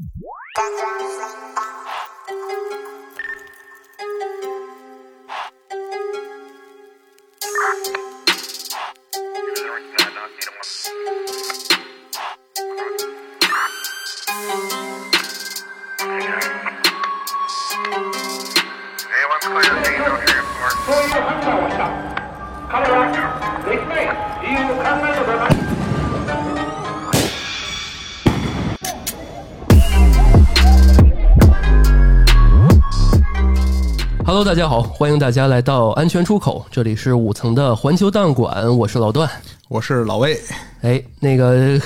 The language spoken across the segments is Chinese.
Thank you. 好，欢迎大家来到安全出口，这里是五层的环球档案馆，我是老段。我是老魏，哎，那个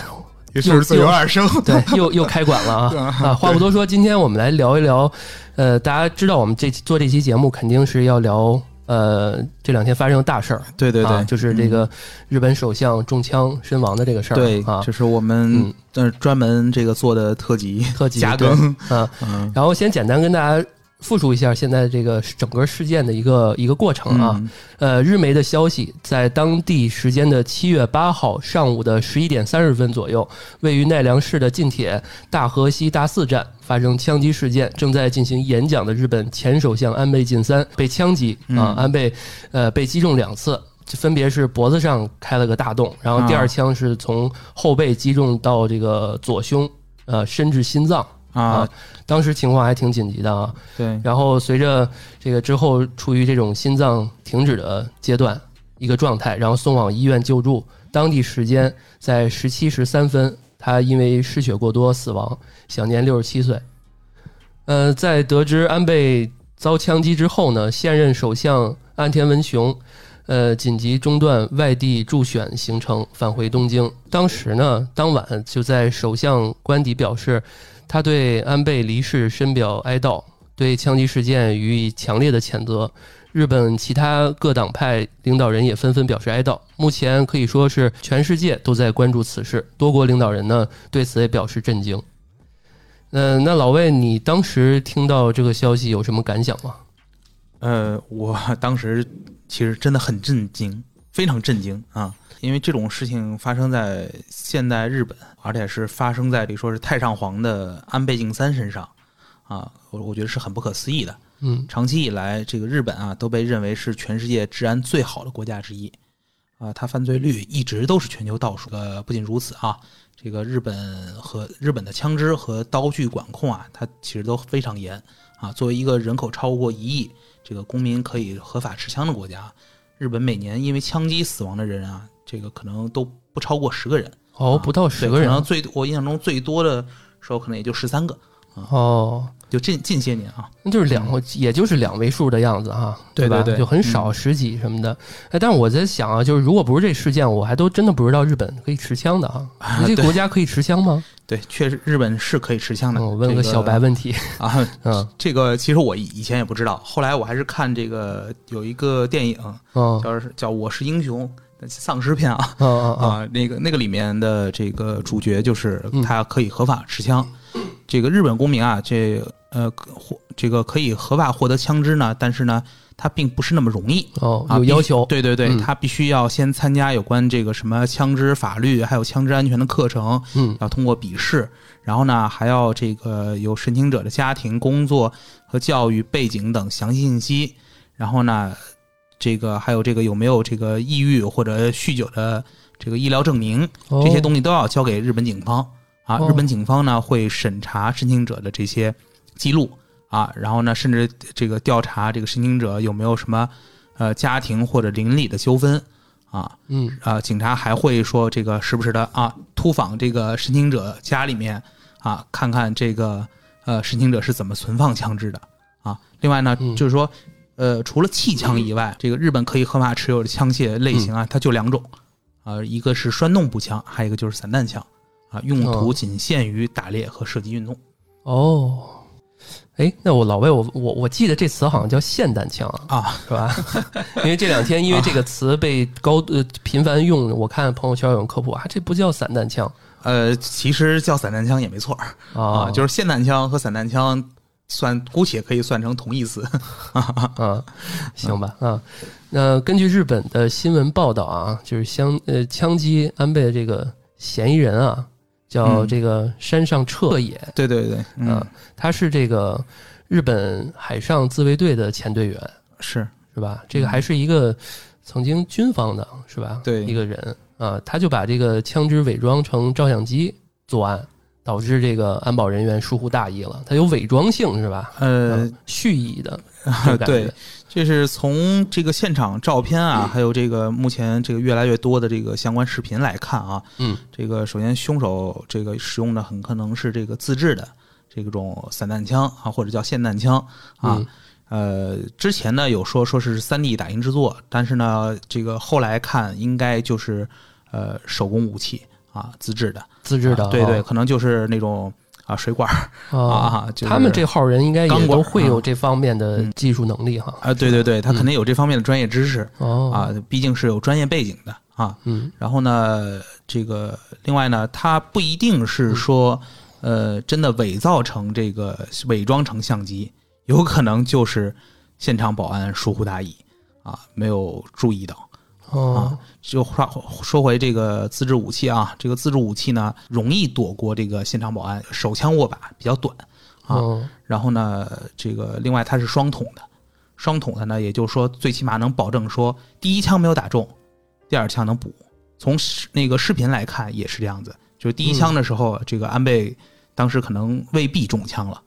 也是自由二生。对，又又开馆了 啊！啊，话不多说，今天我们来聊一聊，呃，大家知道我们这做这期节目肯定是要聊，呃，这两天发生的大事儿。对对对啊就是这个日本首相中枪身亡的这个事儿。对啊，这是我们专门这个做的特辑特辑加更。对啊，嗯然后先简单跟大家复述一下现在这个整个事件的一个一个过程啊。嗯呃，日媒的消息，在当地时间的七月八号上午的十一点三十分左右，位于奈良市的近铁大河西大寺站发生枪击事件。正在进行演讲的日本前首相安倍晋三被枪击啊，安倍呃被击中两次。分别是脖子上开了个大洞，然后第二枪是从后背击中到这个左胸，呃，深至心脏啊，当时情况还挺紧急的啊。对，然后随着这个之后处于这种心脏停止的阶段一个状态，然后送往医院救助。当地时间在十七时三分，他因为失血过多死亡，享年六十七岁。呃，在得知安倍遭枪击之后呢，现任首相岸田文雄。呃，紧急中断外地助选行程，返回东京。当时呢，当晚就在首相官邸表示，他对安倍离世深表哀悼，对枪击事件予以强烈的谴责。日本其他各党派领导人也纷纷表示哀悼。目前可以说是全世界都在关注此事，多国领导人呢对此也表示震惊。嗯、那老魏，你当时听到这个消息有什么感想吗？呃，我当时其实真的很震惊，非常震惊啊！因为这种事情发生在现代日本，而且是发生在比如说是太上皇的安倍晋三身上啊，我我觉得是很不可思议的。嗯长期以来，这个日本啊都被认为是全世界治安最好的国家之一，啊，它犯罪率一直都是全球倒数。呃，不仅如此啊，这个日本和日本的枪支和刀具管控啊，它其实都非常严啊。作为一个人口超过一亿，这个公民可以合法持枪的国家，日本每年因为枪击死亡的人啊，这个可能都不超过十个人。哦，不到十个人。对可能最我印象中最多的时候可能也就十三个，哦，就近近些年啊。那就是两，也就是两位数的样子哈，吧？对吧对就很少，十几什么的。哎，但是我在想啊，就是如果不是这事件，我还都真的不知道日本可以持枪的啊。你这个国家可以持枪吗？对，确实日本是可以持枪的。嗯我问个小白问题。啊，嗯这个其实我以以前也不知道，后来我还是看这个有一个电影嗯叫是叫《我是英雄》丧尸片啊嗯嗯嗯啊，那个那个里面的这个主角就是嗯他可以合法持枪。这个日本公民啊，这呃获这个可以合法获得枪支呢，但是呢，它并不是那么容易。哦，有要求。对对对，嗯他必须要先参加有关这个什么枪支法律，还有枪支安全的课程，嗯要通过笔试，然后呢，还要这个有申请者的家庭、工作和教育背景等详细信息，然后呢，这个还有这个有没有这个抑郁或者酗酒的这个医疗证明，哦这些东西都要交给日本警方啊。哦日本警方呢会审查申请者的这些记录啊，然后呢，甚至这个调查这个申请者有没有什么呃家庭或者邻里的纠纷啊。嗯啊，警察还会说这个时不时的啊突访这个申请者家里面啊，看看这个呃申请者是怎么存放枪支的啊。另外呢，嗯就是说呃除了气枪以外，这个日本可以合法持有的枪械类型啊，它就两种啊，一个是栓动步枪，还有一个就是散弹枪啊，用途哦仅限于打猎和射击运动哦，哎，那我老魏，我我我记得这词好像叫霰弹枪啊，啊。是吧？因为这两天因为这个词被高呃频繁用，我看朋友圈有人科普啊，这不叫散弹枪呃，其实叫散弹枪也没错儿啊啊，就是霰弹枪和散弹枪算姑且可以算成同义词。啊，行吧啊。那根据日本的新闻报道啊，就是枪呃枪击安倍的这个嫌疑人啊，叫嗯。这个山上彻也，对对对，嗯，啊，他是这个日本海上自卫队的前队员，是。是吧？这个还是一个曾经军方的，是吧？对。一个人。啊，他就把这个枪支伪装成照相机作案，导致这个安保人员疏忽大意了。他有伪装性，是吧？呃。嗯，蓄意的 对，这是从这个现场照片嗯。啊，还有这个目前这个越来越多的这个相关视频来看啊，嗯，这个首先凶手这个使用的很可能是这个自制的这种散弹枪啊，或者叫霰弹枪啊。嗯。呃，之前呢有说说是三 D 打印制作，但是呢，这个后来看应该就是呃手工武器啊，自制的，自制的，啊对对，哦可能就是那种啊水管 啊啊，就是他们这号人应该也都会有啊这方面的嗯技术能力哈。啊，对对对，他肯定有这方面的专业知识。哦，啊，毕竟是有专业背景的啊。嗯然后呢，这个另外呢，他不一定是说，呃，真的伪造成这个伪装成相机，有可能就是现场保安疏忽大意啊，没有注意到。哦，就话说回这个自制武器啊，这个自制武器呢，容易躲过这个现场保安，手枪握把比较短啊。哦，然后呢，这个另外它是双筒的，双筒的呢，也就是说最起码能保证说第一枪没有打中，第二枪能补。从视那个视频来看也是这样子，就是第一枪的时候，这个安倍当时可能未必中枪了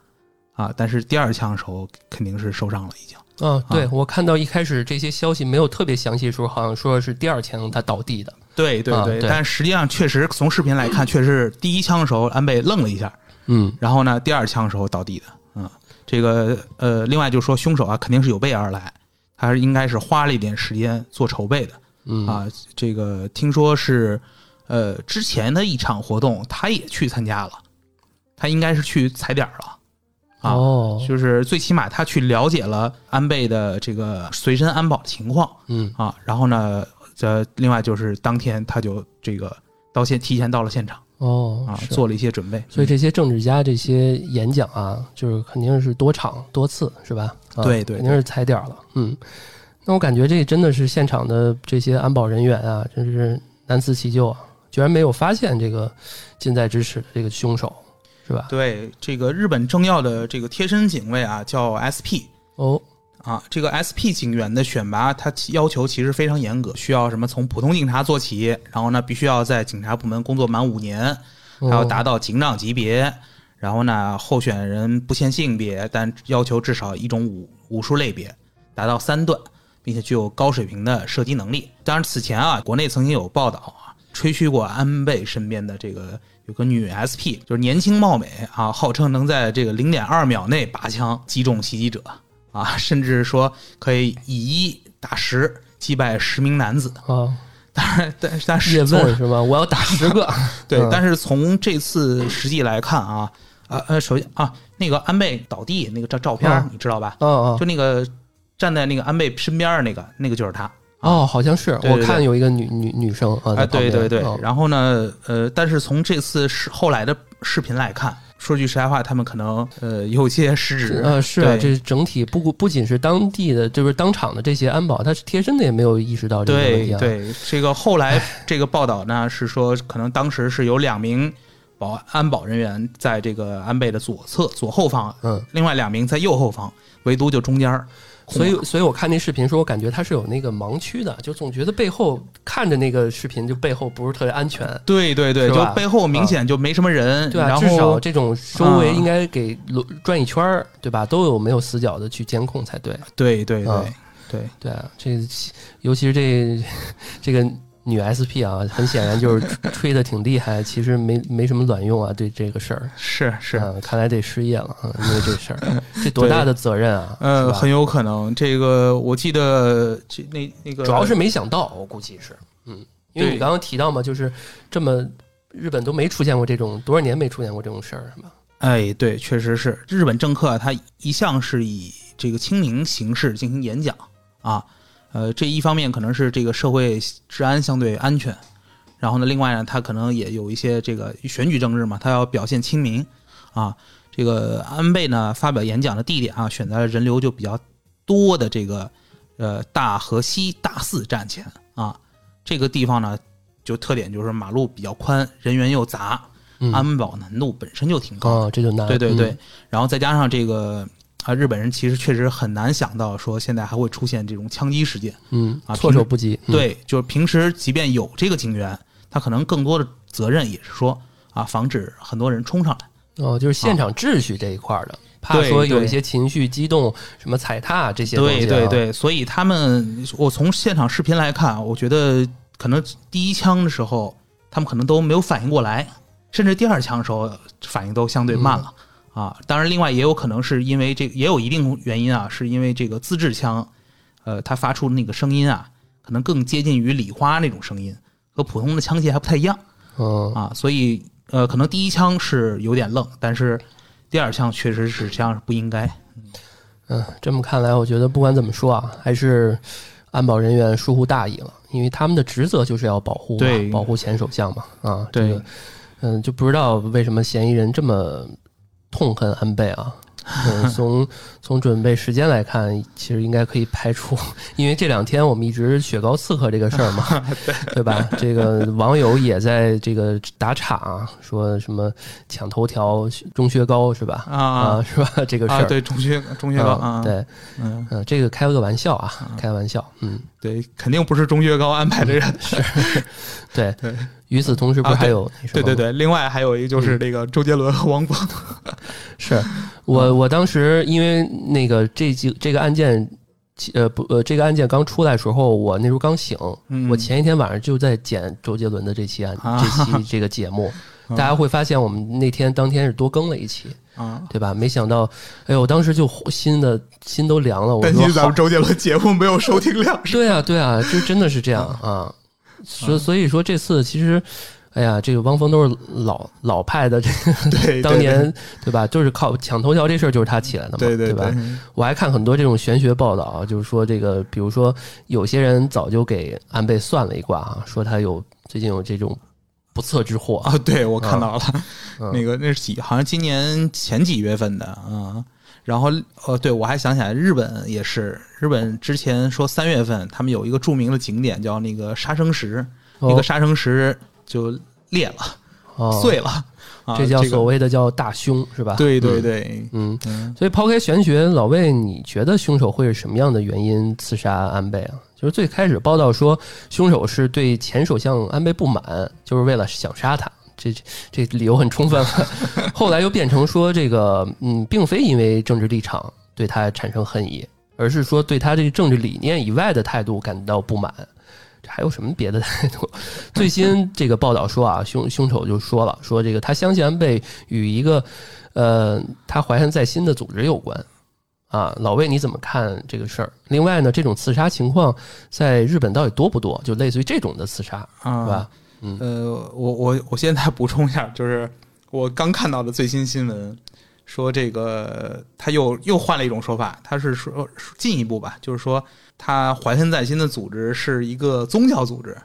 啊，但是第二枪的时候肯定是受伤了已经。嗯，对我看到一开始这些消息没有特别详细的时候，好像说是第二枪他倒地的。对对对，啊对但实际上确实从视频来看，确实是第一枪的时候安倍愣了一下，嗯然后呢，第二枪的时候倒地的。嗯，这个呃，另外就说凶手啊，肯定是有备而来，他应该是花了一点时间做筹备的嗯啊。这个听说是呃之前的一场活动，他也去参加了，他应该是去踩点儿了啊。哦，就是最起码他去了解了安倍的这个随身安保的情况嗯啊，然后呢，呃，另外就是当天他就这个到现提前到了现场啊，哦啊做了一些准备。所以这些政治家这些演讲啊，就是肯定是多场多次，是吧？啊对对肯定是踩点儿了。嗯，那我感觉这真的是现场的这些安保人员啊，真是难辞其咎啊，居然没有发现这个近在咫尺的这个凶手，是吧？对这个日本政要的这个贴身警卫啊，叫 SP 哦，啊。这个 SP 警员的选拔，它要求其实非常严格，需要什么从普通警察做起，然后呢，必须要在警察部门工作满五年，还要达到警长级别。然后呢，候选人不限性别，但要求至少一种武武术类别，达到三段，并且具有高水平的射击能力。当然，此前啊，国内曾经有报道啊，吹嘘过安倍身边的这个有个女 SP，就是年轻貌美啊，号称能在这个零点二秒内拔枪击中袭击者啊，甚至说可以以一打十击败十名男子。啊，当然，但是但是从问是吧？我要打十个。对，嗯但是从这次实际来看啊，呃呃，首先啊，那个安倍倒地那个照照片嗯你知道吧？嗯嗯就那个站在那个安倍身边的那个，那个就是他。哦，好像是我看有一个女女女生啊，对对对。哦然后呢，呃，但是从这次是后来的视频来看，说句实在话，他们可能呃有些失职。呃，是这整体不不不仅是当地的，就是当场的这些安保，他是贴身的也没有意识到这个问题啊。对对，这个后来 这个报道呢是说，可能当时是有两名保安保人员在这个安倍的左侧左后方，嗯，另外两名在右后方，唯独就中间儿。所以所以我看那视频说，我感觉他是有那个盲区的，就总觉得背后看着那个视频，就背后不是特别安全。对对对，就背后明显就没什么人，对至少后这种周围嗯应该给轮转一圈儿，对吧？都有没有死角的去监控才对。对对对啊对，对啊，这尤其是这这个女 SP 啊，很显然就是吹 的挺厉害，其实没没什么卵用啊。对这个事儿，是是，嗯，看来得失业了啊，因为这事儿，这多大的责任啊！呃，很有可能这个，我记得这那那个主要是没想到，我估计是，嗯，因为你刚刚提到嘛，就是这么日本都没出现过这种多少年没出现过这种事儿，是吧？哎，对，确实是日本政客啊，他一向是以这个清明形式进行演讲啊。呃，这一方面可能是这个社会治安相对安全，然后呢，另外呢，他可能也有一些这个选举政治嘛，他要表现亲民啊。这个安倍呢发表演讲的地点啊，选在了人流就比较多的这个呃大河西大寺站前啊。这个地方呢，就特点就是马路比较宽，人员又杂，嗯安保难度本身就挺高这就难。对对对，嗯，然后再加上这个啊，日本人其实确实很难想到说现在还会出现这种枪击事件。嗯，啊措手不及。嗯，对，就是平时即便有这个警员，他可能更多的责任也是说啊，防止很多人冲上来。哦，就是现场秩序这一块儿的，怕说有一些情绪激动，什么踩踏这些东西、啊。对对，对，所以他们，我从现场视频来看，我觉得可能第一枪的时候，他们可能都没有反应过来，甚至第二枪的时候反应都相对慢了、啊。当然，另外也有可能是因为这也有一定原因啊，是因为这个自制枪，呃，它发出的那个声音啊，可能更接近于礼花那种声音，和普通的枪械还不太一样嗯，啊。所以呃，可能第一枪是有点愣，但是第二枪确实是这样是不应该。嗯，这么看来，我觉得不管怎么说啊，还是安保人员疏忽大意了，因为他们的职责就是要保护保护前首相嘛。啊，对这个，嗯，就不知道为什么嫌疑人这么痛恨安倍啊。嗯，从从准备时间来看，其实应该可以排除，因为这两天我们一直雪糕刺客这个事儿嘛，对吧？这个网友也在这个打岔啊，说什么抢头条中薛高是吧？啊啊，是吧？这个事啊，儿，对，中学中学高啊啊，，对，嗯，嗯，这个开了个玩笑啊，开玩笑，嗯，对，肯定不是中学高安排的人。对对。与此同时，不是还有？对对对，另外还有一个就是这个周杰伦和汪峰，是我我当时因为那个这几这个案件，呃不呃这个案件刚出来的时候，我那时候刚醒，嗯我前一天晚上就在剪周杰伦的这期案、啊这期这个节目，大家会发现我们那天当天是多更了一期，啊，对吧？没想到，哎呦，我当时就心的心都凉了，我担说好心咱们周杰伦节目没有收听量。对啊，对啊，就真的是这样 啊。所所以说这次其实，哎呀，这个汪峰都是老老派的，这个对，当年对吧？就是靠抢头条这事儿就是他起来的嘛，对对吧？我还看很多这种玄学报道啊，就是说这个，比如说有些人早就给安倍算了一卦啊，说他有最近有这种不测之祸啊，对我看到了，嗯那个那是几，好像今年前几月份的啊。然后呃，对我还想起来，日本也是，日本之前说三月份他们有一个著名的景点叫那个杀生石，那个杀生石就裂了、哦，碎了，啊，这叫所谓的叫大凶是吧？对对嗯。对，嗯，嗯。所以抛开玄学，老魏，你觉得凶手会是什么样的原因刺杀安倍啊？就是最开始报道说凶手是对前首相安倍不满，就是为了想杀他，这这理由很充分了。后来又变成说这个，嗯，并非因为政治立场对他产生恨意，而是说对他这个政治理念以外的态度感到不满。这还有什么别的态度？最新这个报道说啊，凶凶手就说了，说这个他相信安倍与一个呃他怀恨在心的组织有关。啊，老魏你怎么看这个事儿？另外呢，这种刺杀情况在日本到底多不多？就类似于这种的刺杀，啊，是吧？呃，我我我现在补充一下，就是我刚看到的最新新闻，说这个他又又换了一种说法，他是说进一步吧，就是说他怀恨在心的组织是一个宗教组织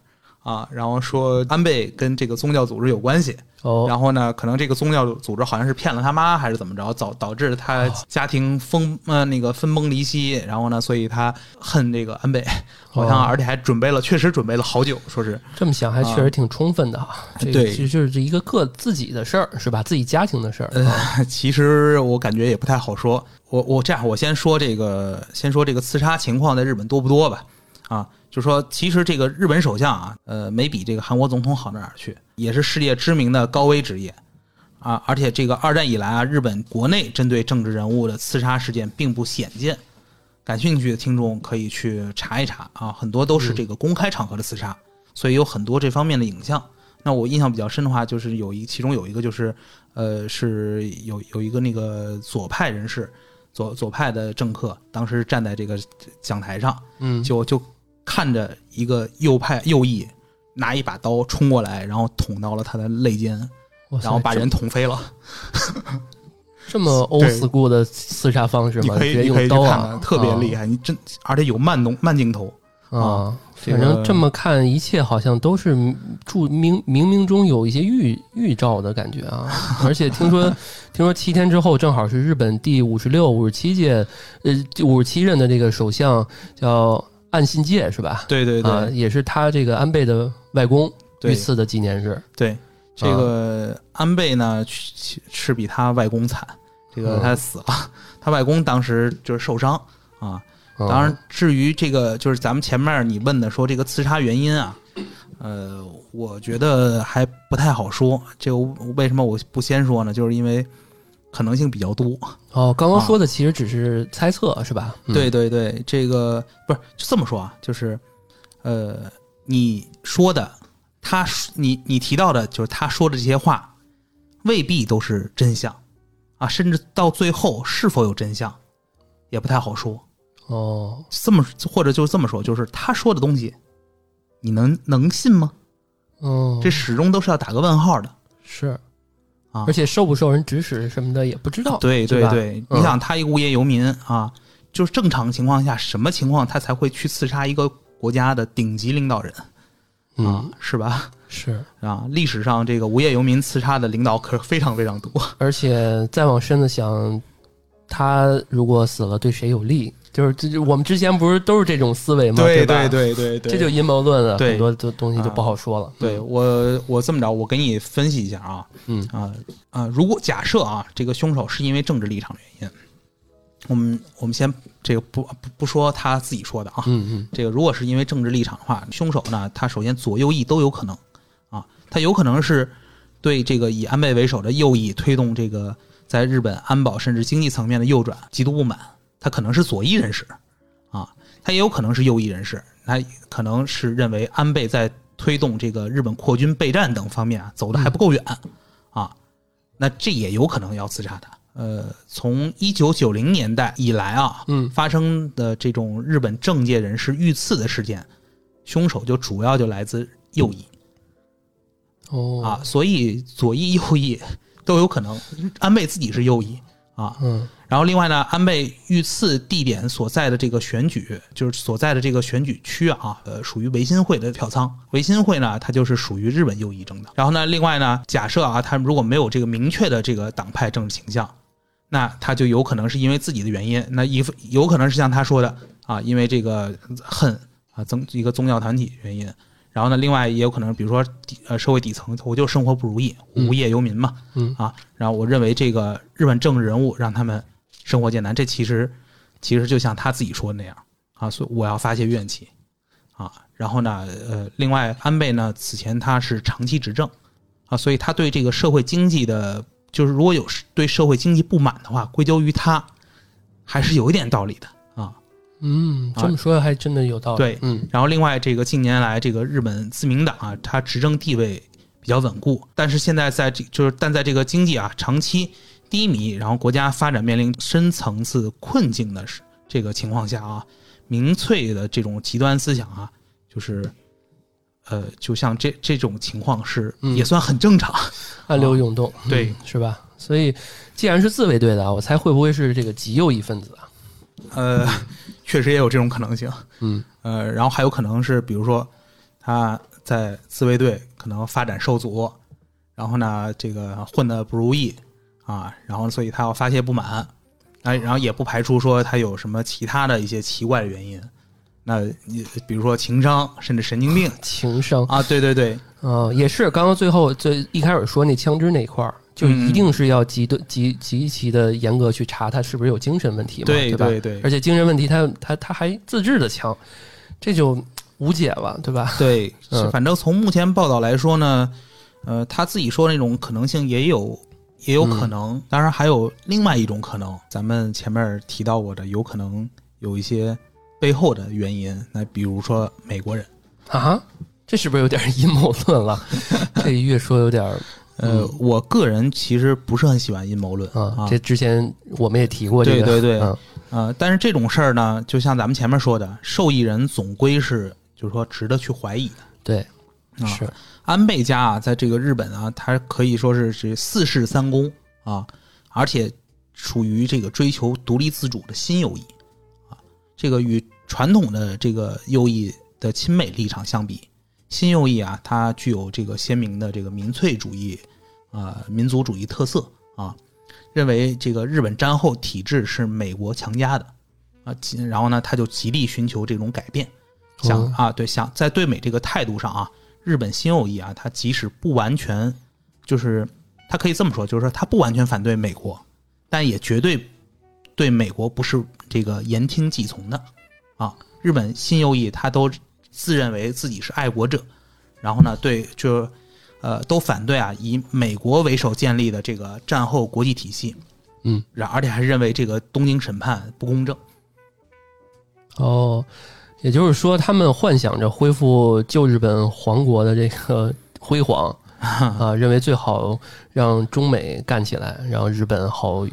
啊，然后说安倍跟这个宗教组织有关系，哦，然后呢，可能这个宗教组织好像是骗了他妈还是怎么着，导导致他家庭分呃那个分崩离析，然后呢，所以他恨这个安倍，好像哦而且还准备了，确实准备了好久，说是。这么想还确实挺充分的哈。这个对其实就是一个个自己的事儿，是吧？自己家庭的事儿。呃，其实我感觉也不太好说。我我这样，我先说这个，先说这个刺杀情况在日本多不多吧？啊，就说其实这个日本首相啊，呃，没比这个韩国总统好到哪儿去，也是世界知名的高危职业啊。而且这个二战以来啊，日本国内针对政治人物的刺杀事件并不鲜见。感兴趣的听众可以去查一查啊，很多都是这个公开场合的刺杀，所以有很多这方面的影像。那我印象比较深的话，就是有一其中有一个就是，呃，是有有一个那个左派人士，左左派的政客，当时站在这个讲台上，嗯，就就看着一个右派右翼拿一把刀冲过来，然后捅到了他的肋间，然后把人捅飞了。这 么 old school 的刺杀方式吗？你可以用刀啊特别厉害。你真而且有慢动慢镜头，啊。反正这么看，一切好像都是注明冥冥中有一些预预兆的感觉啊！而且听说，听说七天之后正好是日本第五十六、五十七届，呃，五十七任的这个首相叫岸信介是吧？对对对、啊，也是他这个安倍的外公遇刺的纪念日。对，这个、安倍呢是是比他外公惨，这个嗯他死了，他外公当时就是受伤啊。嗯当然，至于这个就是咱们前面你问的说这个刺杀原因啊，呃，我觉得还不太好说。这个为什么我不先说呢？就是因为可能性比较多。哦，刚刚啊说的其实只是猜测，是吧？嗯对，对对，这个不是就这么说啊，就是呃，你说的，他说你你提到的，就是他说的这些话，未必都是真相啊，甚至到最后是否有真相，也不太好说。哦，这么或者就这么说，就是他说的东西，你能能信吗？哦，这始终都是要打个问号的是，啊而。且受不受人指使什么的也不知道，对对对，嗯你想他一个无业游民啊，就是正常情况下，什么情况他才会去刺杀一个国家的顶级领导人啊嗯，？是吧？是，啊，历史上这个无业游民刺杀的领导可是非常非常多。而且再往深的想，他如果死了，对谁有利？就是这就我们之前不是都是这种思维吗？对对？对对这就阴谋论了，对很多的东西就不好说了。对我我这么着，我给你分析一下啊，嗯啊啊，如果假设啊，这个凶手是因为政治立场原因，我们我们先这个不不不说他自己说的啊，嗯嗯这个如果是因为政治立场的话，凶手呢，他首先左右翼都有可能啊，他有可能是对这个以安倍为首的右翼推动这个在日本安保甚至经济层面的右转极度不满，他可能是左翼人士啊，他也有可能是右翼人士，他可能是认为安倍在推动这个日本扩军备战等方面啊走的还不够远啊，那这也有可能要刺杀他。呃，从一九九零年代以来啊，嗯发生的这种日本政界人士遇刺的事件，凶手就主要就来自右翼哦啊，所以左翼、右翼都有可能。安倍自己是右翼啊，嗯然后另外呢，安倍遇刺地点所在的这个选举，就是所在的这个选举区啊，呃，属于维新会的票仓。维新会呢，它就是属于日本右翼政党。然后呢，另外呢，假设啊，他如果没有这个明确的这个党派政治倾向，那他就有可能是因为自己的原因，那一有可能是像他说的啊，因为这个恨啊，宗一个宗教团体原因。然后呢，另外也有可能，比如说底呃社会底层，我就生活不如意，无业游民嘛，嗯啊，然后我认为这个日本政治人物让他们生活艰难，这其实其实就像他自己说的那样啊，所以我要发泄怨气啊。然后呢，呃，另外安倍呢，此前他是长期执政啊，所以他对这个社会经济的，就是如果有对社会经济不满的话，归咎于他，还是有一点道理的啊。嗯，这么说还真的有道理。对嗯然后另外这个近年来这个日本自民党啊，它执政地位比较稳固，但是现在在这就是但在这个经济啊长期低迷，然后国家发展面临深层次困境的是这个情况下啊，民粹的这种极端思想啊，就是呃，就像这这种情况是嗯也算很正常。暗流涌动，对嗯是吧？所以既然是自卫队的啊，我猜会不会是这个极右翼分子啊？呃，确实也有这种可能性。嗯呃，然后还有可能是，比如说他在自卫队可能发展受阻，然后呢，这个混的不如意啊，然后所以他要发泄不满，哎，然后也不排除说他有什么其他的一些奇怪的原因。那你比如说情商，甚至神经病情商啊，对对对，啊、也是刚刚最后最一开始说那枪支那块儿，就嗯一定是要极的极极其的严格去查他是不是有精神问题嘛，对吧？对对而且精神问题他他他还自制的枪，这就无解了，对吧？对，反正从目前报道来说呢，呃，他自己说那种可能性也有，也有可能。当然还有另外一种可能，咱们前面提到过的，有可能有一些背后的原因。那比如说美国人，啊，这是不是有点阴谋论了？这越说有点儿呃，我个人其实不是很喜欢阴谋论啊啊，这之前我们也提过这个，对对对啊呃，但是这种事儿呢，就像咱们前面说的，受益人总归是就是说值得去怀疑的。对，啊是，安倍家啊，在这个日本啊，他可以说是是四世三公啊，而且属于这个追求独立自主的新右翼啊。这个与传统的这个右翼的亲美立场相比，新右翼啊，它具有这个鲜明的这个民粹主义啊、民族主义特色啊，认为这个日本战后体制是美国强加的啊，然后呢，他就极力寻求这种改变，想哦啊，对，想在对美这个态度上啊，日本新右翼啊，他即使不完全就是他可以这么说，就是说他不完全反对美国，但也绝对对美国不是这个言听计从的啊。日本新右翼他都自认为自己是爱国者，然后呢，对就呃都反对啊以美国为首建立的这个战后国际体系，嗯，然而且还认为这个东京审判不公正。哦，也就是说，他们幻想着恢复旧日本皇国的这个辉煌 啊，认为最好让中美干起来，然后日本好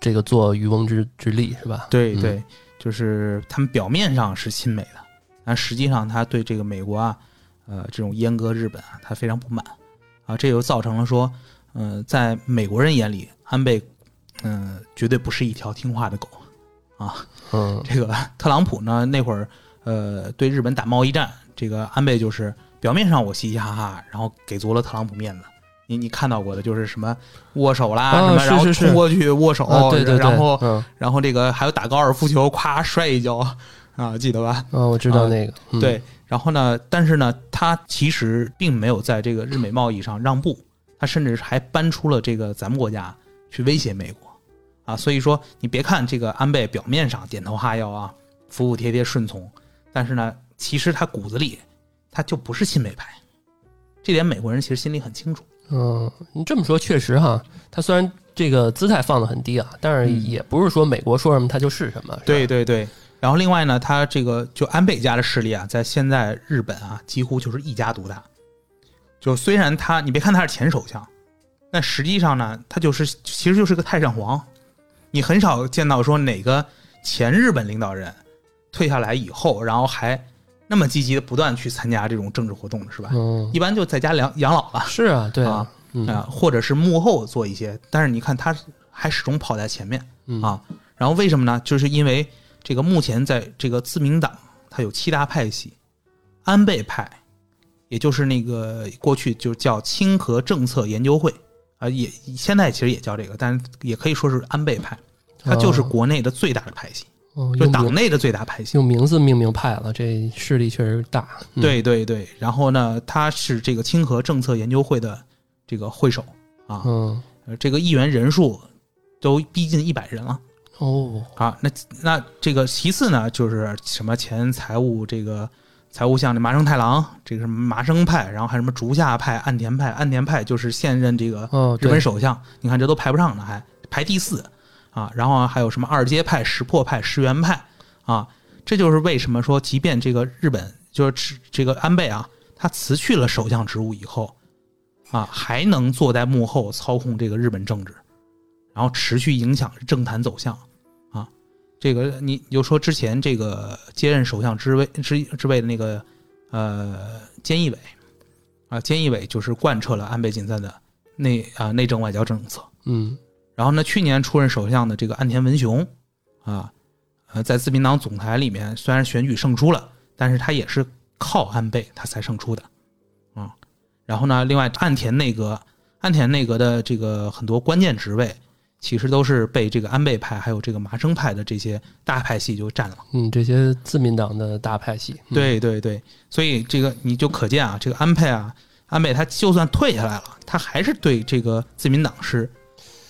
这个做渔翁之之利，是吧？嗯。对对，就是他们表面上是亲美的，但实际上他对这个美国啊，呃，这种阉割日本啊，他非常不满。啊，这就造成了说，呃，在美国人眼里，安倍，嗯、绝对不是一条听话的狗啊。嗯这个特朗普呢，那会儿，呃，对日本打贸易战，这个安倍就是表面上我嘻嘻哈哈，然后给足了特朗普面子。你你看到过的就是什么握手啦，啊什么，然后冲过去握手，啊，对对对，然后嗯然后这个还有打高尔夫球，咵摔一跤啊，记得吧？啊，我知道那个，嗯，对，然后呢，但是呢，他其实并没有在这个日美贸易上让步，他甚至还搬出了这个咱们国家去威胁美国啊。所以说，你别看这个安倍表面上点头哈腰啊，服服帖帖顺从，但是呢，其实他骨子里他就不是亲美派，这点美国人其实心里很清楚。嗯，你这么说确实哈，他虽然这个姿态放得很低啊，但是嗯也不是说美国说什么他就是什么，对，对对。然后另外呢，他这个就安倍家的势力啊，在现在日本啊，几乎就是一家独大。就虽然他，你别看他是前首相，但实际上呢，他就是其实就是个太上皇。你很少见到说哪个前日本领导人退下来以后，然后还那么积极的不断去参加这种政治活动的是吧？嗯，一般就在家养养老了是啊，对啊，嗯啊，或者是幕后做一些，但是你看他还始终跑在前面。嗯啊。然后为什么呢？就是因为这个目前在这个自民党，它有七大派系，安倍派，也就是那个过去就叫清和政策研究会啊，也现在其实也叫这个，但是也可以说是安倍派，它就是哦国内的最大的派系，哦，就党内的最大派系。用名字命名派了，这势力确实大，嗯，对对对，然后呢，他是这个清河政策研究会的这个会首啊，嗯，呃这个议员人数都逼近一百人了。哦，啊，那那这个其次呢，就是什么前财务这个财务相这麻生太郎，这个什么麻生派，然后还有什么竹下派、岸田派，岸田派就是现任这个哦，日本，首相，你看这都排不上呢，还排第四啊。然后还有什么二阶派、石破派、石原派啊，这就是为什么说，即便这个日本就是这个安倍啊，他辞去了首相职务以后啊，还能坐在幕后操控这个日本政治，然后持续影响政坛走向啊。这个你你就说之前这个接任首相之位之之位的那个呃菅义伟啊，菅义伟就是贯彻了安倍晋三的内啊、内政外交政策。嗯，然后呢，去年出任首相的这个岸田文雄啊，呃，在自民党总裁里面虽然选举胜出了，但是他也是靠安倍他才胜出的啊。然后呢，另外岸田内阁，岸田内阁的这个很多关键职位，其实都是被这个安倍派还有这个麻生派的这些大派系就占了。嗯，这些自民党的大派系，嗯，对对对，所以这个你就可见啊，这个安倍啊，安倍他就算退下来了，他还是对这个自民党是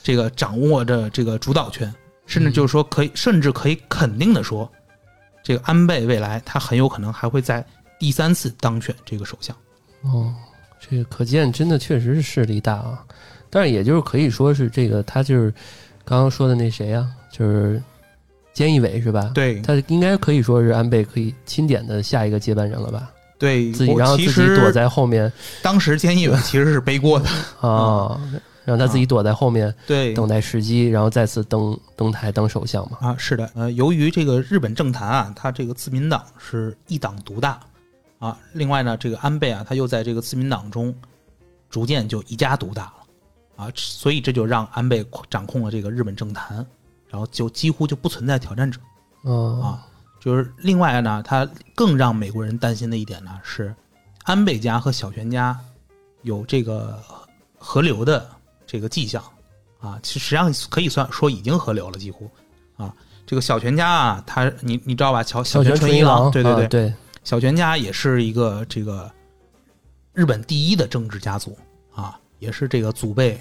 这个掌握着这个主导权，甚至就是说可以，甚至可以肯定的说，这个安倍未来他很有可能还会在第三次当选这个首相。哦，这个可见真的确实是势力大啊。但是也就是可以说是这个，他就是刚刚说的那谁啊，就是菅义伟是吧？，对。他应该可以说是安倍可以钦点的下一个接班人了吧？对，自己然后自己躲在后面。当时菅义伟 其实是背锅的，啊，让他自己躲在后面对，等待时机，然后再次登登台当首相嘛。啊，是的，呃，由于这个日本政坛啊，他这个自民党是一党独大啊，另外呢，这个安倍啊，他又在这个自民党中逐渐就一家独大了啊，所以这就让安倍掌控了这个日本政坛，然后就几乎就不存在挑战者嗯啊。就是另外呢，他更让美国人担心的一点呢是，安倍家和小泉家有这个合流的这个迹象啊，其实实际上可以算说已经合流了，几乎啊。这个小泉家啊，他你你知道吧？小小泉泉纯一郎，对对对，啊对，小泉家也是一个这个日本第一的政治家族啊，也是这个祖辈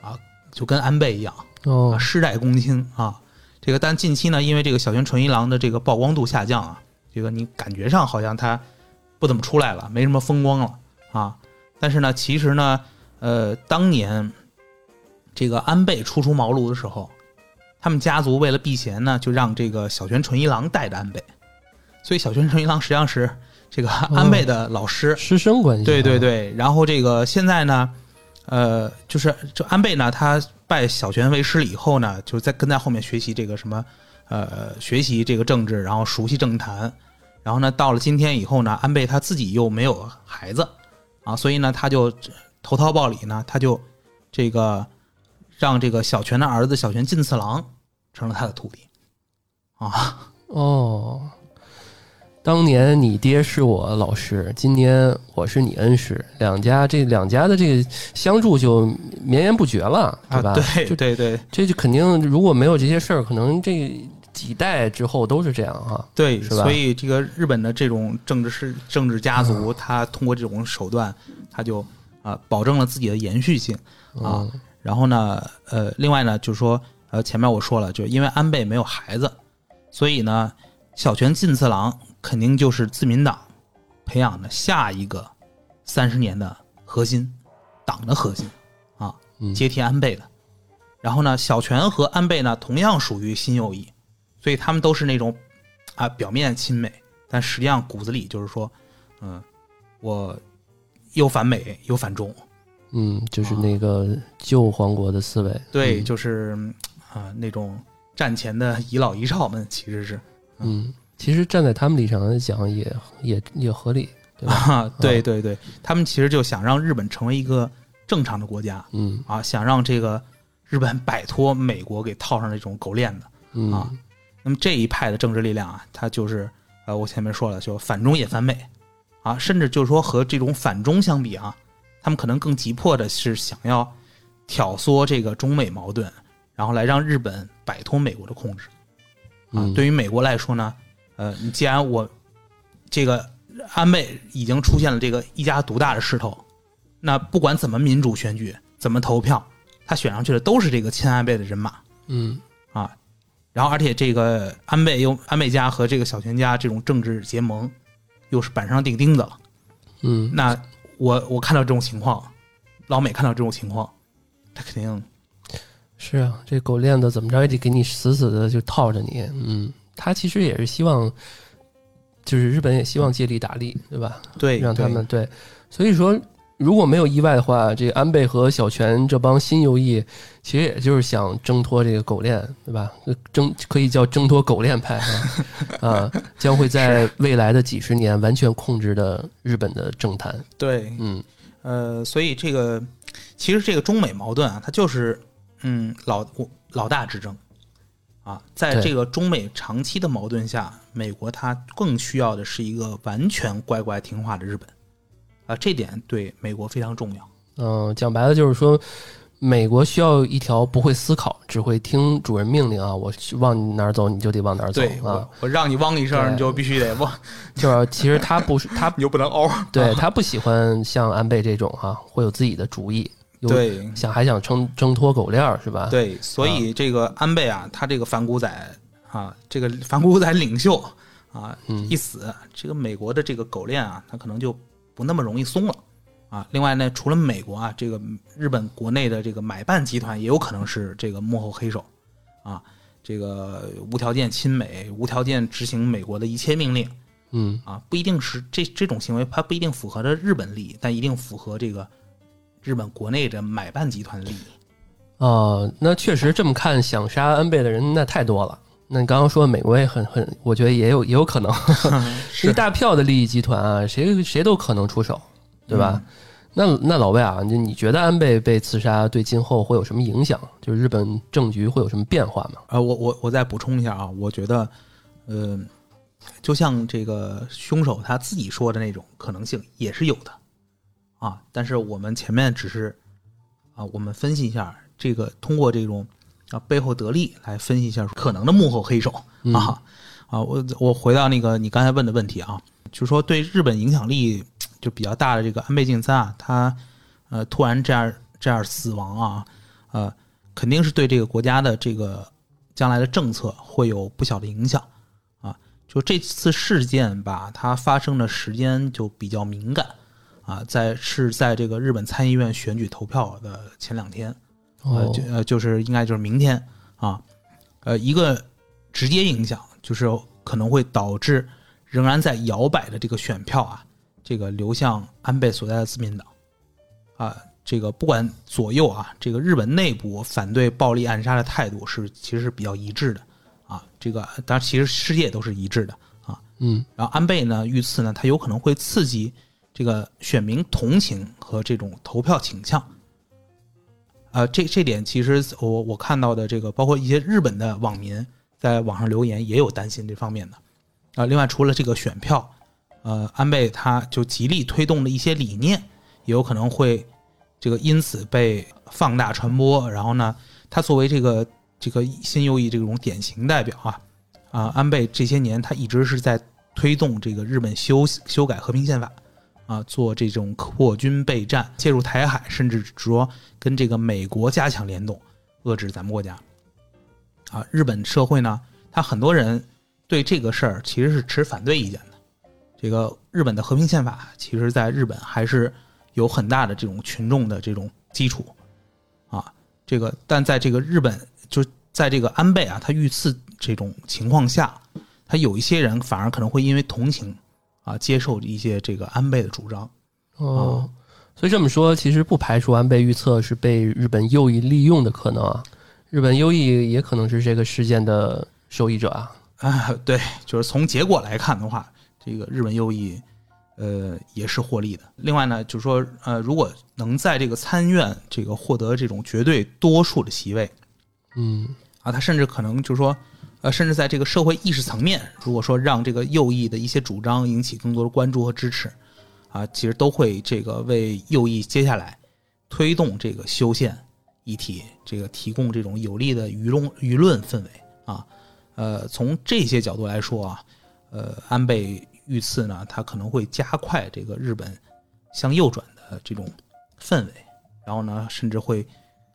啊，就跟安倍一样哦啊，，世代公卿啊。这个但近期呢，因为这个小泉纯一郎的这个曝光度下降啊，这个你感觉上好像他不怎么出来了，没什么风光了啊。但是呢，其实呢，呃，当年这个安倍初出茅庐的时候，他们家族为了避嫌呢，就让这个小泉纯一郎带着安倍，所以小泉纯一郎实际上是这个安倍的老师。师生关系，对对，对，然后这个现在呢，呃，就是就安倍呢，他拜小泉为师了以后呢，就在跟在后面学习这个什么，呃，学习这个政治，然后熟悉政坛，然后呢，到了今天以后呢，安倍他自己又没有孩子啊，所以呢，他就投桃报李呢，他就这个让这个小泉的儿子小泉进次郎成了他的徒弟啊，哦。当年你爹是我老师，今年我是你恩师，两家这两家的这个相助就绵延不绝了，对，吧？对就对对这就肯定，如果没有这些事儿，可能这几代之后都是这样哈。对，是吧所以这个日本的这种政治是政治家族，他通过这种手段，他就啊、保证了自己的延续性啊。嗯然后呢，呃，另外呢，就是说，呃，前面我说了，就是因为安倍没有孩子，所以呢，小泉进次郎肯定就是自民党培养的下一个三十年的核心，党的核心啊，嗯接替安倍的。然后呢，小泉和安倍呢同样属于新右翼，所以他们都是那种啊表面亲美，但实际上骨子里就是说，嗯，我又反美又反中，嗯，就是那个旧皇国的思维。对，嗯就是嗯啊、那种战前的遗老遗少们其实是嗯，其实站在他们立场来讲也，也也合理，对吧？啊，对对对，他们其实就想让日本成为一个正常的国家嗯啊，想让这个日本摆脱美国给套上这种狗链子。嗯啊那么这一派的政治力量啊，它就是呃，我前面说了，就反中也反美啊，甚至就是说和这种反中相比啊，他们可能更急迫的是想要挑唆这个中美矛盾，然后来让日本摆脱美国的控制啊。嗯对于美国来说呢，呃，你既然我这个安倍已经出现了这个一家独大的势头，那不管怎么民主选举，怎么投票，他选上去的都是这个亲安倍的人马。嗯啊，然后而且这个安倍又安倍家和这个小泉家这种政治结盟，又是板上钉钉的了。嗯，那我我看到这种情况，老美看到这种情况，他肯定是啊，这狗链子怎么着也得给你死死的就套着你。嗯，他其实也是希望，就是日本也希望借力打力，对吧？对让他们对，所以说如果没有意外的话，这个安倍和小泉这帮新右翼，其实也就是想挣脱这个狗链，对吧？挣可以叫挣脱狗链派啊，啊，将会在未来的几十年完全控制的日本的政坛。对，嗯呃，所以这个其实这个中美矛盾啊，它就是嗯老老大之争啊，在这个中美长期的矛盾下，美国它更需要的是一个完全乖乖听话的日本啊，这点对美国非常重要。嗯、讲白了就是说。美国需要一条不会思考、只会听主人命令啊！我往哪儿走，你就得往哪儿走啊我！我让你汪一声，你就必须得汪，就是其实他不是他 你就不能嗷。对他不喜欢像安倍这种哈、会有自己的主意，有对想还想挣挣脱狗链儿是吧？，对，所以这个安倍啊，他这个反骨仔啊，这个反骨仔领袖啊，嗯一死，这个美国的这个狗链啊，他可能就不那么容易松了啊。另外呢，除了美国啊，这个日本国内的这个买办集团也有可能是这个幕后黑手啊，这个无条件亲美，无条件执行美国的一切命令。嗯啊，不一定是这这种行为，它不一定符合着日本利益，但一定符合这个日本国内的买办集团利益。哦，那确实这么看，想杀安倍的人那太多了。那你刚刚说美国也很很，我觉得也有也有可能，一大票的利益集团啊，谁谁都可能出手，对吧？那那老魏啊，你你觉得安倍被刺杀对今后会有什么影响？就是日本政局会有什么变化吗？啊，我我我再补充一下啊，我觉得，呃，就像这个凶手他自己说的那种可能性也是有的啊，但是我们前面只是啊，我们分析一下这个，通过这种啊背后得利来分析一下可能的幕后黑手啊啊，我我回到那个你刚才问的问题啊，就是说对日本影响力就比较大的这个安倍晋三啊，他呃突然这样这样死亡啊，呃，肯定是对这个国家的这个将来的政策会有不小的影响啊。就这次事件吧，它发生的时间就比较敏感啊，在是在这个日本参议院选举投票的前两天，呃，哦就呃就是应该就是明天啊，呃，一个直接影响就是可能会导致仍然在摇摆的这个选票啊，这个流向安倍所在的自民党啊，这个不管左右啊，这个日本内部反对暴力暗杀的态度是其实是比较一致的啊，这个当然其实世界都是一致的啊，嗯。然后安倍呢遇刺呢，他有可能会刺激这个选民同情和这种投票倾向。呃，这这点其实我我看到的这个，包括一些日本的网民在网上留言也有担心这方面的。啊、另外除了这个选票，呃，安倍他就极力推动的一些理念，也有可能会这个因此被放大传播。然后呢，他作为这个这个新右翼这种典型代表啊，啊、安倍这些年他一直是在推动这个日本修修改和平宪法，啊，做这种扩军备战、介入台海，甚至说跟这个美国加强联动，遏制咱们国家。啊，日本社会呢，他很多人对这个事儿其实是持反对意见的。这个日本的和平宪法，其实在日本还是有很大的这种群众的这种基础啊。这个，但在这个日本，就在这个安倍啊，他遇刺这种情况下，他有一些人反而可能会因为同情啊，接受一些这个安倍的主张。哦，所以这么说，其实不排除安倍预测是被日本右翼利用的可能啊。日本右翼也可能是这个事件的受益者啊。啊，对，就是从结果来看的话，这个日本右翼，呃，也是获利的。另外呢，就是说，呃，如果能在这个参院这个获得这种绝对多数的席位嗯啊，他甚至可能就是说，呃，甚至在这个社会意识层面，如果说让这个右翼的一些主张引起更多的关注和支持，啊，其实都会这个为右翼接下来推动这个修宪议题，这个提供这种有利的舆论舆论氛围啊。呃，从这些角度来说啊，呃，安倍遇刺呢，他可能会加快这个日本向右转的这种氛围，然后呢，甚至会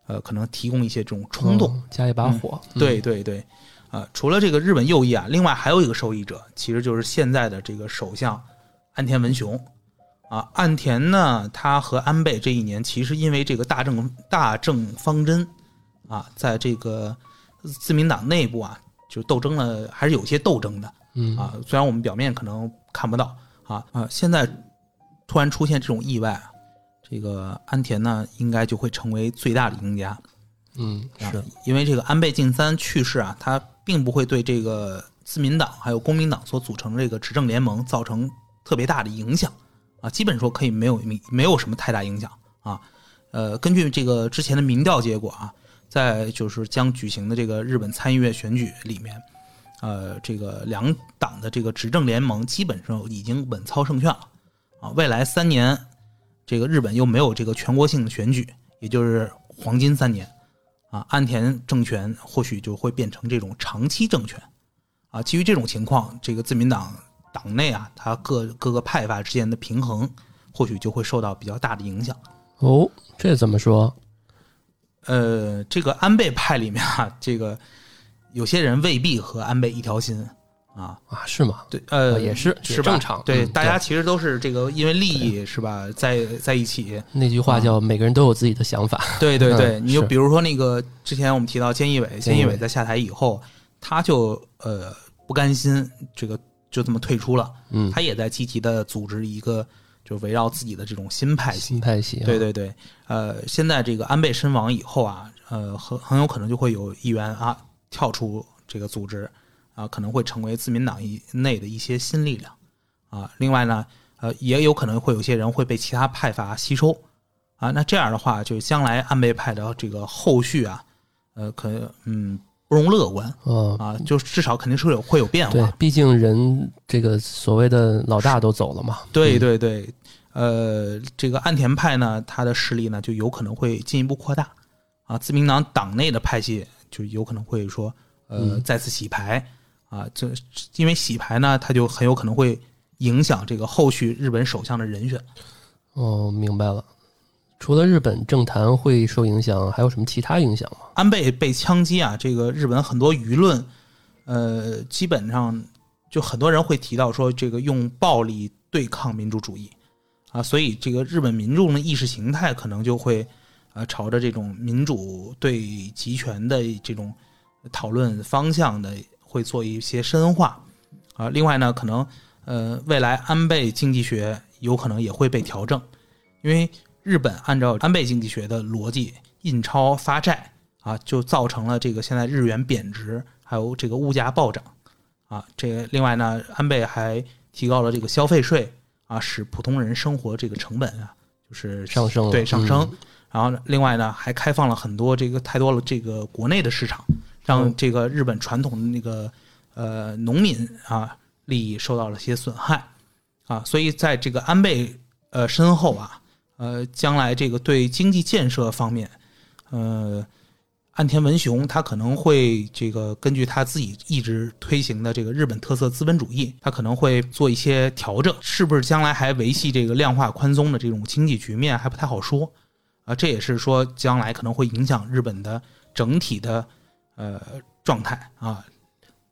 呃可能提供一些这种冲动。哦加一把火。嗯对对对，啊、除了这个日本右翼啊，另外还有一个受益者，其实就是现在的这个首相岸田文雄啊。岸田呢，他和安倍这一年其实因为这个大政大政方针啊，在这个自民党内部啊，就斗争了，还是有些斗争的。嗯啊，虽然我们表面可能看不到啊啊，现在突然出现这种意外啊，这个安田呢，应该就会成为最大的赢家。嗯啊是，因为这个安倍晋三去世啊，他并不会对这个自民党还有公民党所组成的这个执政联盟造成特别大的影响啊，基本说可以没有没有什么太大影响啊。呃，根据这个之前的民调结果啊，在就是将举行的这个日本参议院选举里面，呃，这个两党的这个执政联盟基本上已经稳操胜券了啊。未来三年，这个日本又没有这个全国性的选举，也就是黄金三年。啊，安田政权或许就会变成这种长期政权，啊，基于这种情况，这个自民党党内啊，它各各个派阀之间的平衡，或许就会受到比较大的影响。哦，这怎么说？呃，这个安倍派里面啊，这个有些人未必和安倍一条心啊，啊，是吗？对，呃，啊也是是正常对，嗯大家其实都是这个因为利益是吧，在在一起，那句话叫“每个人都有自己的想法对对对，你就比如说那个之前我们提到菅义伟，菅菅义伟在下台以后，他就呃不甘心这个就这么退出了，”。嗯，他也在积极的组织一个就围绕自己的这种新派系新。派系啊。对对对，呃，现在这个安倍身亡以后啊，呃，很很有可能就会有议员啊跳出这个组织啊，可能会成为自民党以内的一些新力量啊。另外呢，呃，也有可能会有些人会被其他派阀吸收啊。那这样的话，就是将来安倍派的这个后续啊，呃，可嗯不容乐观嗯，啊，就至少肯定是有会有变化。对，毕竟人这个所谓的老大都走了嘛。对对对，呃，这个岸田派呢，他的势力呢就有可能会进一步扩大啊。自民党党内的派系就有可能会说，呃，嗯再次洗牌啊。这因为洗牌呢，它就很有可能会影响这个后续日本首相的人选。哦，明白了。除了日本政坛会受影响，还有什么其他影响吗？安倍被枪击啊，这个日本很多舆论，呃，基本上就很多人会提到说，这个用暴力对抗民主主义啊，所以这个日本民众的意识形态可能就会呃朝着这种民主对集权的这种讨论方向的会做一些深化啊。另外呢，可能呃未来安倍经济学有可能也会被调整，因为日本按照安倍经济学的逻辑，印钞发债啊，就造成了这个现在日元贬值，还有这个物价暴涨啊。这个另外呢，安倍还提高了这个消费税啊，使普通人生活这个成本啊就是上升对上升。嗯然后呢另外呢，还开放了很多这个太多了这个国内的市场，让嗯这个日本传统的那个呃农民啊利益受到了些损害啊。所以在这个安倍呃身后啊。呃，将来这个对经济建设方面，呃，岸田文雄他可能会这个根据他自己一直推行的这个日本特色资本主义，他可能会做一些调整，是不是将来还维系这个量化宽松的这种经济局面还不太好说啊。这也是说将来可能会影响日本的整体的呃状态啊。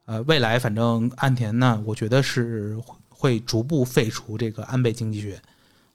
呃，未来反正岸田呢，我觉得是会逐步废除这个安倍经济学。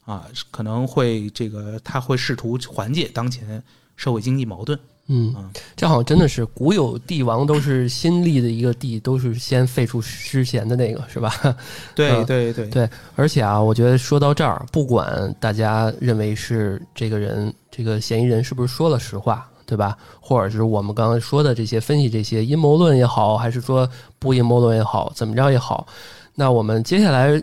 啊，可能会这个他会试图缓解当前社会经济矛盾。嗯嗯，这好像真的是古有帝王都是新立的一个帝，都是先废除之前的那个，是吧？对 嗯对对对而且啊，我觉得说到这儿，不管大家认为是这个人这个嫌疑人是不是说了实话，对吧？或者是我们刚刚说的这些分析这些阴谋论也好，还是说不阴谋论也好，怎么着也好，那我们接下来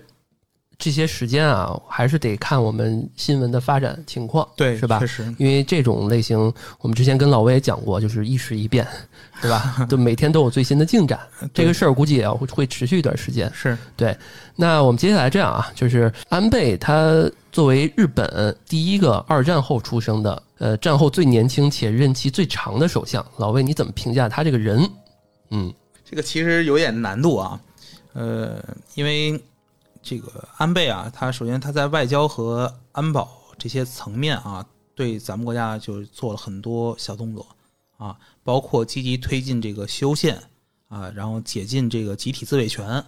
这些时间啊，还是得看我们新闻的发展情况，对，是吧确？实，因为这种类型，我们之前跟老魏也讲过，就是一时一变，对吧？就每天都有最新的进展。这个事儿估计也要会会持续一段时间。是对那我们接下来这样啊，就是安倍他作为日本第一个二战后出生的，呃，战后最年轻且任期最长的首相，老魏你怎么评价他这个人？嗯这个其实有点难度啊。呃，因为这个安倍啊，他首先他在外交和安保这些层面啊，对咱们国家就做了很多小动作啊，包括积极推进这个修宪啊，然后解禁这个集体自卫权，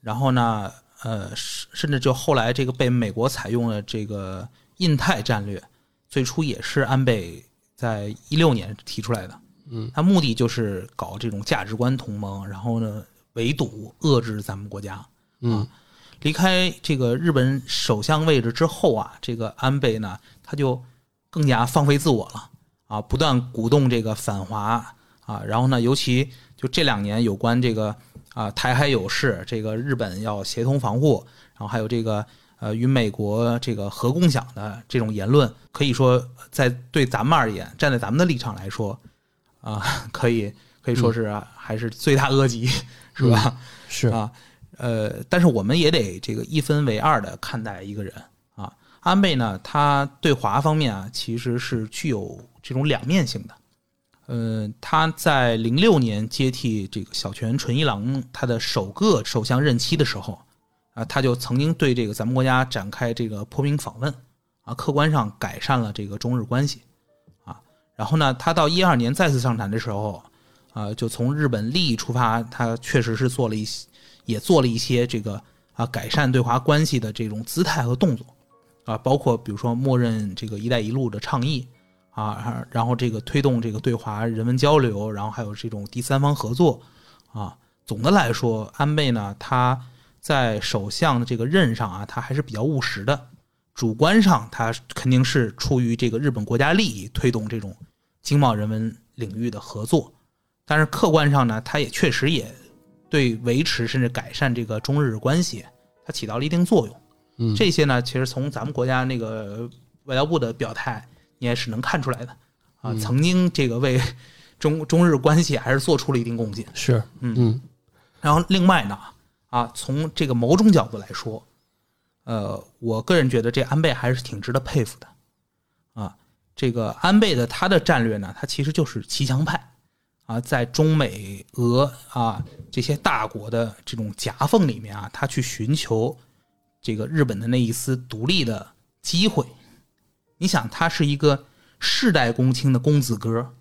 然后呢，呃，甚甚至就后来这个被美国采用了这个印太战略，最初也是安倍在一六年提出来的。嗯，他目的就是搞这种价值观同盟，然后呢围堵遏制咱们国家。嗯离开这个日本首相位置之后啊，这个安倍呢，他就更加放飞自我了啊，不断鼓动这个反华啊，然后呢，尤其就这两年有关这个啊台海有事，这个日本要协同防护，然后还有这个呃与美国这个核共享的这种言论，可以说在对咱们而言，站在咱们的立场来说啊，可以可以说是、啊还是罪大恶极，是吧？是啊，呃，但是我们也得这个一分为二的看待一个人啊。安倍呢，他对华方面啊，其实是具有这种两面性的。呃，他在零六年接替这个小泉纯一郎他的首个首相任期的时候，啊，他就曾经对这个咱们国家展开这个破冰访问，啊，客观上改善了这个中日关系，啊，然后呢，他到一二年再次上台的时候，啊，就从日本利益出发，他确实是做了一些，也做了一些这个啊改善对华关系的这种姿态和动作，啊，包括比如说默认这个“一带一路”的倡议，啊，然后这个推动这个对华人文交流，然后还有这种第三方合作，啊，总的来说，安倍呢，他在首相的这个任上啊，他还是比较务实的。主观上，他肯定是出于这个日本国家利益推动这种经贸人文领域的合作，但是客观上呢，他也确实也对维持甚至改善这个中日关系，它起到了一定作用。嗯这些呢，其实从咱们国家那个外交部的表态，你也是能看出来的啊。嗯曾经这个为中中日关系还是做出了一定贡献。是嗯嗯然后另外呢，啊，从这个某种角度来说，呃，我个人觉得这安倍还是挺值得佩服的，啊，这个安倍的他的战略呢，他其实就是骑墙派，啊，在中美俄啊这些大国的这种夹缝里面啊，他去寻求这个日本的那一丝独立的机会，你想，他是一个世代公卿的公子哥，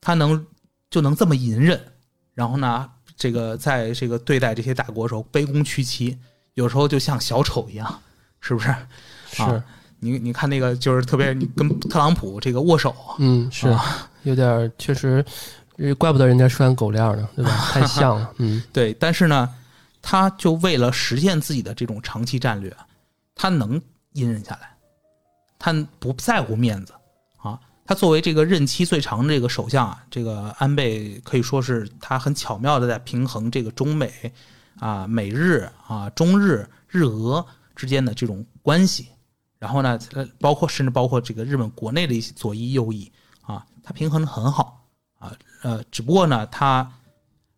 他能就能这么隐忍，然后呢，这个在这个对待这些大国时候卑躬屈膝，有时候就像小丑一样，是不是？是，啊你你看那个，就是特别你跟特朗普这个握手，嗯，是啊有点确实，呃怪不得人家拴狗链儿呢，对吧？太像了，嗯对，但是呢，他就为了实现自己的这种长期战略，他能隐忍下来，他不在乎面子啊。他作为这个任期最长的这个首相啊，这个安倍可以说是他很巧妙的在平衡这个中美啊、美日啊、中日、日俄之间的这种关系。然后呢，包括甚至包括这个日本国内的一些左翼右翼啊，他平衡的很好啊。呃，只不过呢，他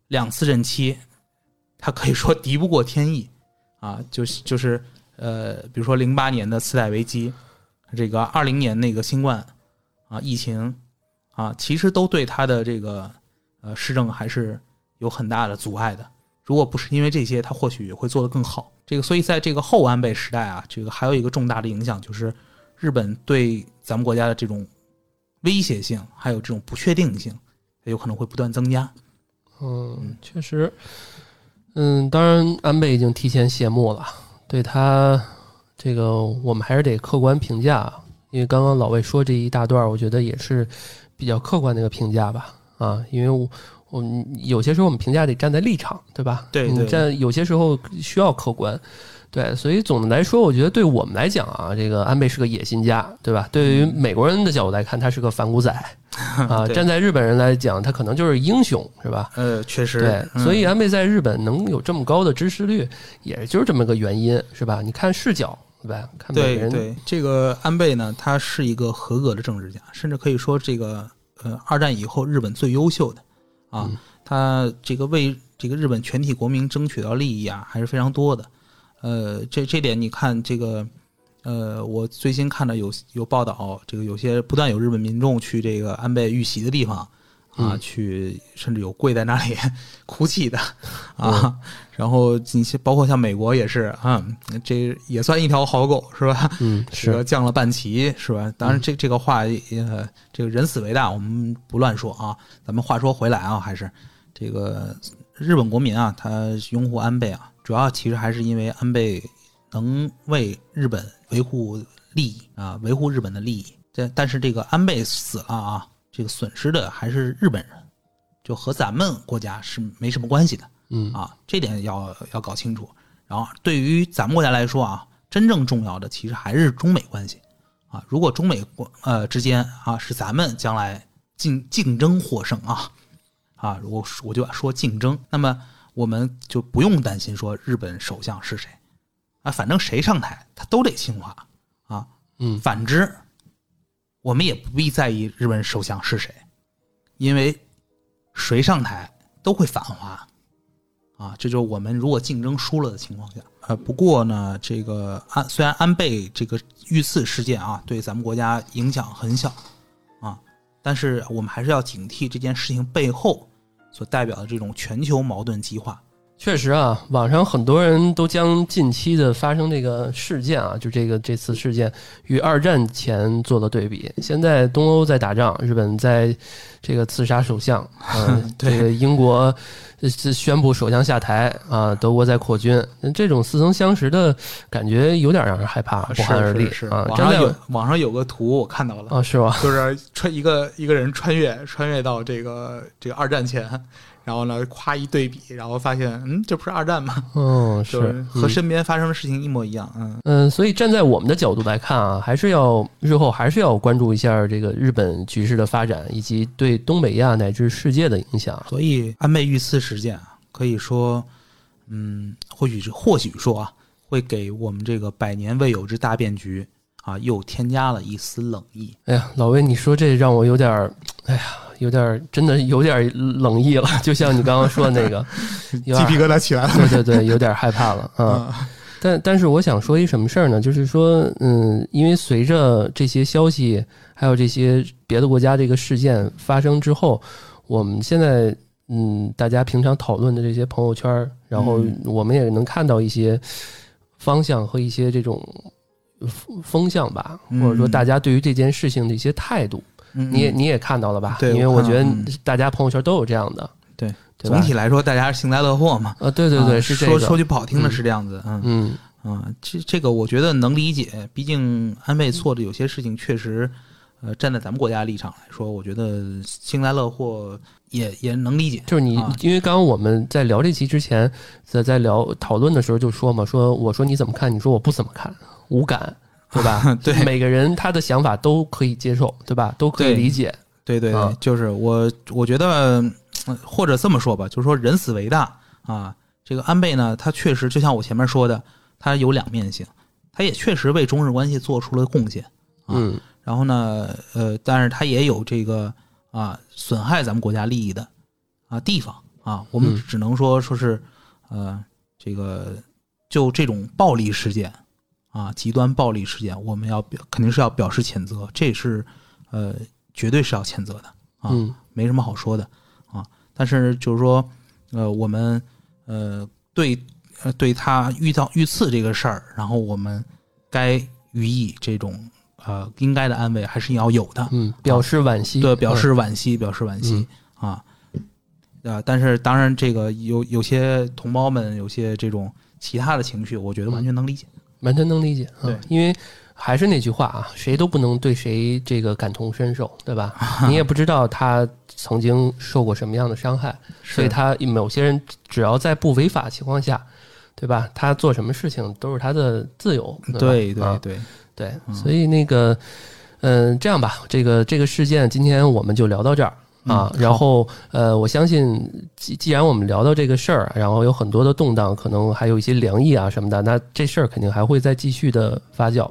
两次任期，他可以说敌不过天意啊，就是就是呃，比如说零八年的次贷危机，这个二零年那个新冠啊疫情啊，其实都对他的这个呃施政还是有很大的阻碍的。如果不是因为这些，他或许也会做得更好。这个，所以在这个后安倍时代啊，这个还有一个重大的影响，就是日本对咱们国家的这种威胁性，还有这种不确定性，有可能会不断增加。嗯，确实，嗯，当然安倍已经提前谢幕了，对他这个我们还是得客观评价，啊因为刚刚老魏说这一大段儿，我觉得也是比较客观的一个评价吧，啊，因为我。我们有些时候我们评价得站在立场，对吧？对对你站有些时候需要客观，对，所以总的来说，我觉得对我们来讲啊，这个安倍是个野心家，对吧？对于美国人的角度来看，他是个反骨仔 啊；站在日本人来讲，他可能就是英雄，是吧？呃，确实，对，嗯所以安倍在日本能有这么高的支持率，也就是这么个原因，是吧？你看视角，对吧？看每个人，对对，这个安倍呢，他是一个合格的政治家，甚至可以说这个呃，二战以后日本最优秀的啊，嗯他这个为这个日本全体国民争取到利益啊，还是非常多的。呃，这这点你看这个。呃，我最新看到有有报道，这个有些不断有日本民众去这个安倍遇袭的地方啊，嗯去甚至有跪在那里 哭泣的 啊。然后你像包括像美国也是啊，这也算一条好狗是吧？嗯，这个是，降了半旗是吧？当然这这个话也这个人死为大，我们不乱说啊。咱们话说回来啊，还是这个日本国民啊，他拥护安倍啊，主要其实还是因为安倍能为日本维护利益啊，维护日本的利益。这但是这个安倍死了啊，这个损失的还是日本人，就和咱们国家是没什么关系的。嗯啊，这点要要搞清楚。然后对于咱们国家来说啊，真正重要的其实还是中美关系啊。如果中美国呃之间啊是咱们将来竞竞争获胜啊啊，如果我就说竞争，那么我们就不用担心说日本首相是谁啊，反正谁上台他都得亲华啊。嗯反之，我们也不必在意日本首相是谁，因为谁上台都会反华。啊，这就是我们如果竞争输了的情况下，呃，不过呢，这个安虽然安倍这个遇刺事件啊，对咱们国家影响很小啊，但是我们还是要警惕这件事情背后所代表的这种全球矛盾激化。确实啊，网上很多人都将近期的发生这个事件啊，就这个这次事件与二战前做了对比。现在东欧在打仗，日本在这个刺杀首相，嗯、对这个英国宣布首相下台啊，德国在扩军，这种似曾相识的感觉有点让人害怕，不寒而栗是是是啊。网上有网上有个图我看到了，啊，是吧？就是穿一个一个人穿越穿越到这个这个二战前，然后呢，夸一对比，然后发现，嗯，这不是二战吗？嗯，就是和嗯身边发生的事情一模一样。嗯，嗯，所以站在我们的角度来看啊，还是要日后还是要关注一下这个日本局势的发展，以及对东北亚乃至世界的影响。所以安倍遇刺事件啊，可以说，嗯，或许是或许说啊，会给我们这个百年未有之大变局啊，又添加了一丝冷意。哎呀，老魏，你说这让我有点儿，哎呀，有点儿真的有点儿冷意了，就像你刚刚说的那个，鸡皮疙瘩起来了。对对对，有点害怕了 啊。但但是我想说一什么事儿呢？就是说，嗯，因为随着这些消息，还有这些别的国家这个事件发生之后，我们现在嗯，大家平常讨论的这些朋友圈，然后嗯我们也能看到一些方向和一些这种风风向吧，嗯或者说大家对于这件事情的一些态度，嗯你也你也看到了吧？对因为我觉得大家朋友圈都有这样的，对对总体来说，大家是幸灾乐祸嘛。啊，对对对，啊是这个，说说句不好听的嗯是这样子，嗯嗯啊，这这个我觉得能理解，毕竟安倍做的有些事情确实，呃，站在咱们国家立场来说，我觉得幸灾乐祸也也能理解。就是你，啊因为刚刚我们在聊这期之前，在在聊讨论的时候就说嘛，说我说你怎么看？你说我不怎么看，无感，对吧？对每个人他的想法都可以接受，对吧？都可以理解。对对对，啊就是我我觉得，呃或者这么说吧，就是说人死为大啊。这个安倍呢，他确实就像我前面说的，他有两面性，他也确实为中日关系做出了贡献。啊嗯然后呢，呃，但是他也有这个啊损害咱们国家利益的啊地方啊，我们嗯只能说说是呃这个就这种暴力事件啊极端暴力事件，我们要表肯定是要表示谴责，这是呃绝对是要谴责的啊，嗯没什么好说的啊。但是就是说，呃，我们呃对呃对他遇到遇刺这个事儿，然后我们该予以这种呃应该的安慰还是要有的，嗯，表示惋惜，对，表示惋惜，表示惋惜、啊。啊，但是当然，这个有有些同胞们有些这种其他的情绪，我觉得完全能理解。嗯完全能理解。啊对因为还是那句话啊，谁都不能对谁这个感同身受，对吧？你也不知道他曾经受过什么样的伤害，所以他某些人只要在不违法情况下，对吧？他做什么事情都是他的自由，吧对对啊对，对，所以那个，嗯、这样吧，这个这个事件今天我们就聊到这儿啊。嗯然后呃，我相信既既然我们聊到这个事儿，然后有很多的动荡，可能还有一些凉意啊什么的，那这事儿肯定还会再继续的发酵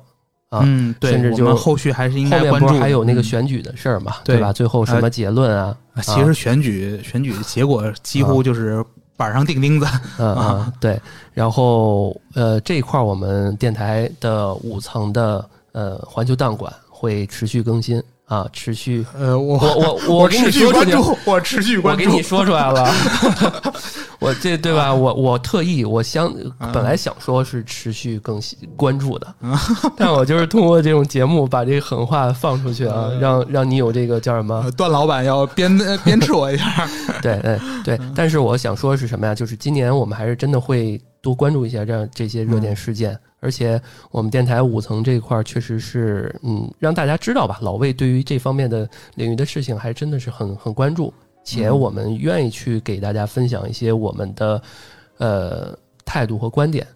啊。嗯，对，甚至就我们后续还是应后面该关注的。不是还有那个嗯选举的事儿嘛，对吧？最后什么结论啊？啊其实选举选举结果几乎就是板上钉钉子。嗯 啊嗯，对。然后呃，这一块儿我们电台的五层的呃环球档馆会持续更新啊，持续。呃，我我 我我给你持续说出去，关注，我持续关注。我给你说出来了。我这对吧？我我特意我想本来想说是持续更新关注的，但我就是通过这种节目把这个狠话放出去啊，让让你有这个叫什么呃段老板要鞭呃鞭 笞我一下。对对对，但是我想说的是什么呀？就是今年我们还是真的会多关注一下这样这些热点事件，而且我们电台五层这一块儿确实是，嗯，让大家知道吧，老魏对于这方面的领域的事情还真的是很很关注，且我们愿意去给大家分享一些我们的呃态度和观点，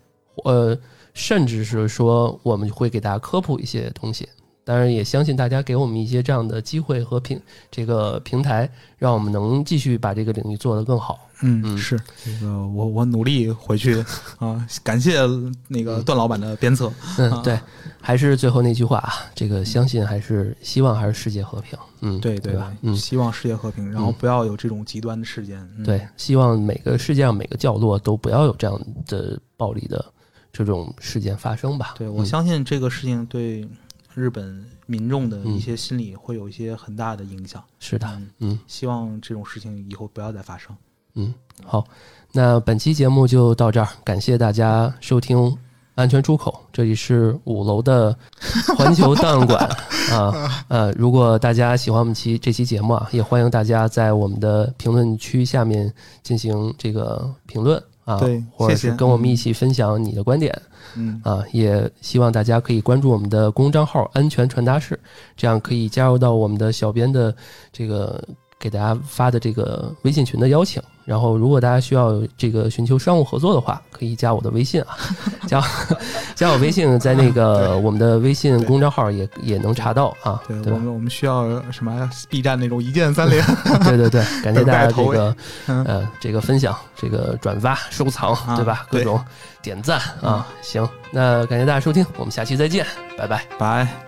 呃，甚至是说我们会给大家科普一些东西。当然，也相信大家给我们一些这样的机会和平这个平台，让我们能继续把这个领域做得更好。嗯，嗯是这个，我我努力回去啊，感谢那个段老板的鞭策。嗯啊，对，还是最后那句话啊，这个相信还是希望还是世界和平。嗯，对对对吧？嗯，希望世界和平，然后嗯不要有这种极端的事件。嗯、对，希望每个世界上每个角落都不要有这样的暴力的这种事件发生吧。对，我嗯相信这个事情对日本民众的嗯一些心理会有一些很大的影响。是的，嗯，嗯希望这种事情以后不要再发生。嗯，好，那本期节目就到这儿，感谢大家收听。安全出口，这里是五楼的环球档案馆 啊。呃，如果大家喜欢我们期这期节目啊，也欢迎大家在我们的评论区下面进行这个评论啊，对或者是跟我们一起分享你的观点嗯，啊。也希望大家可以关注我们的公账号“安全传达室”，这样可以加入到我们的小编的这个给大家发的这个微信群的邀请。然后，如果大家需要这个寻求商务合作的话，可以加我的微信啊，加 加我微信，在那个我们的微信公众号也也能查到啊，对对？我们我们需要什么 B 站那种一键三连。对对对，感谢大家这个嗯呃这个分享、这个转发、收藏，啊对吧？各种点赞啊，行，那感谢大家收听，我们下期再见，拜拜。拜。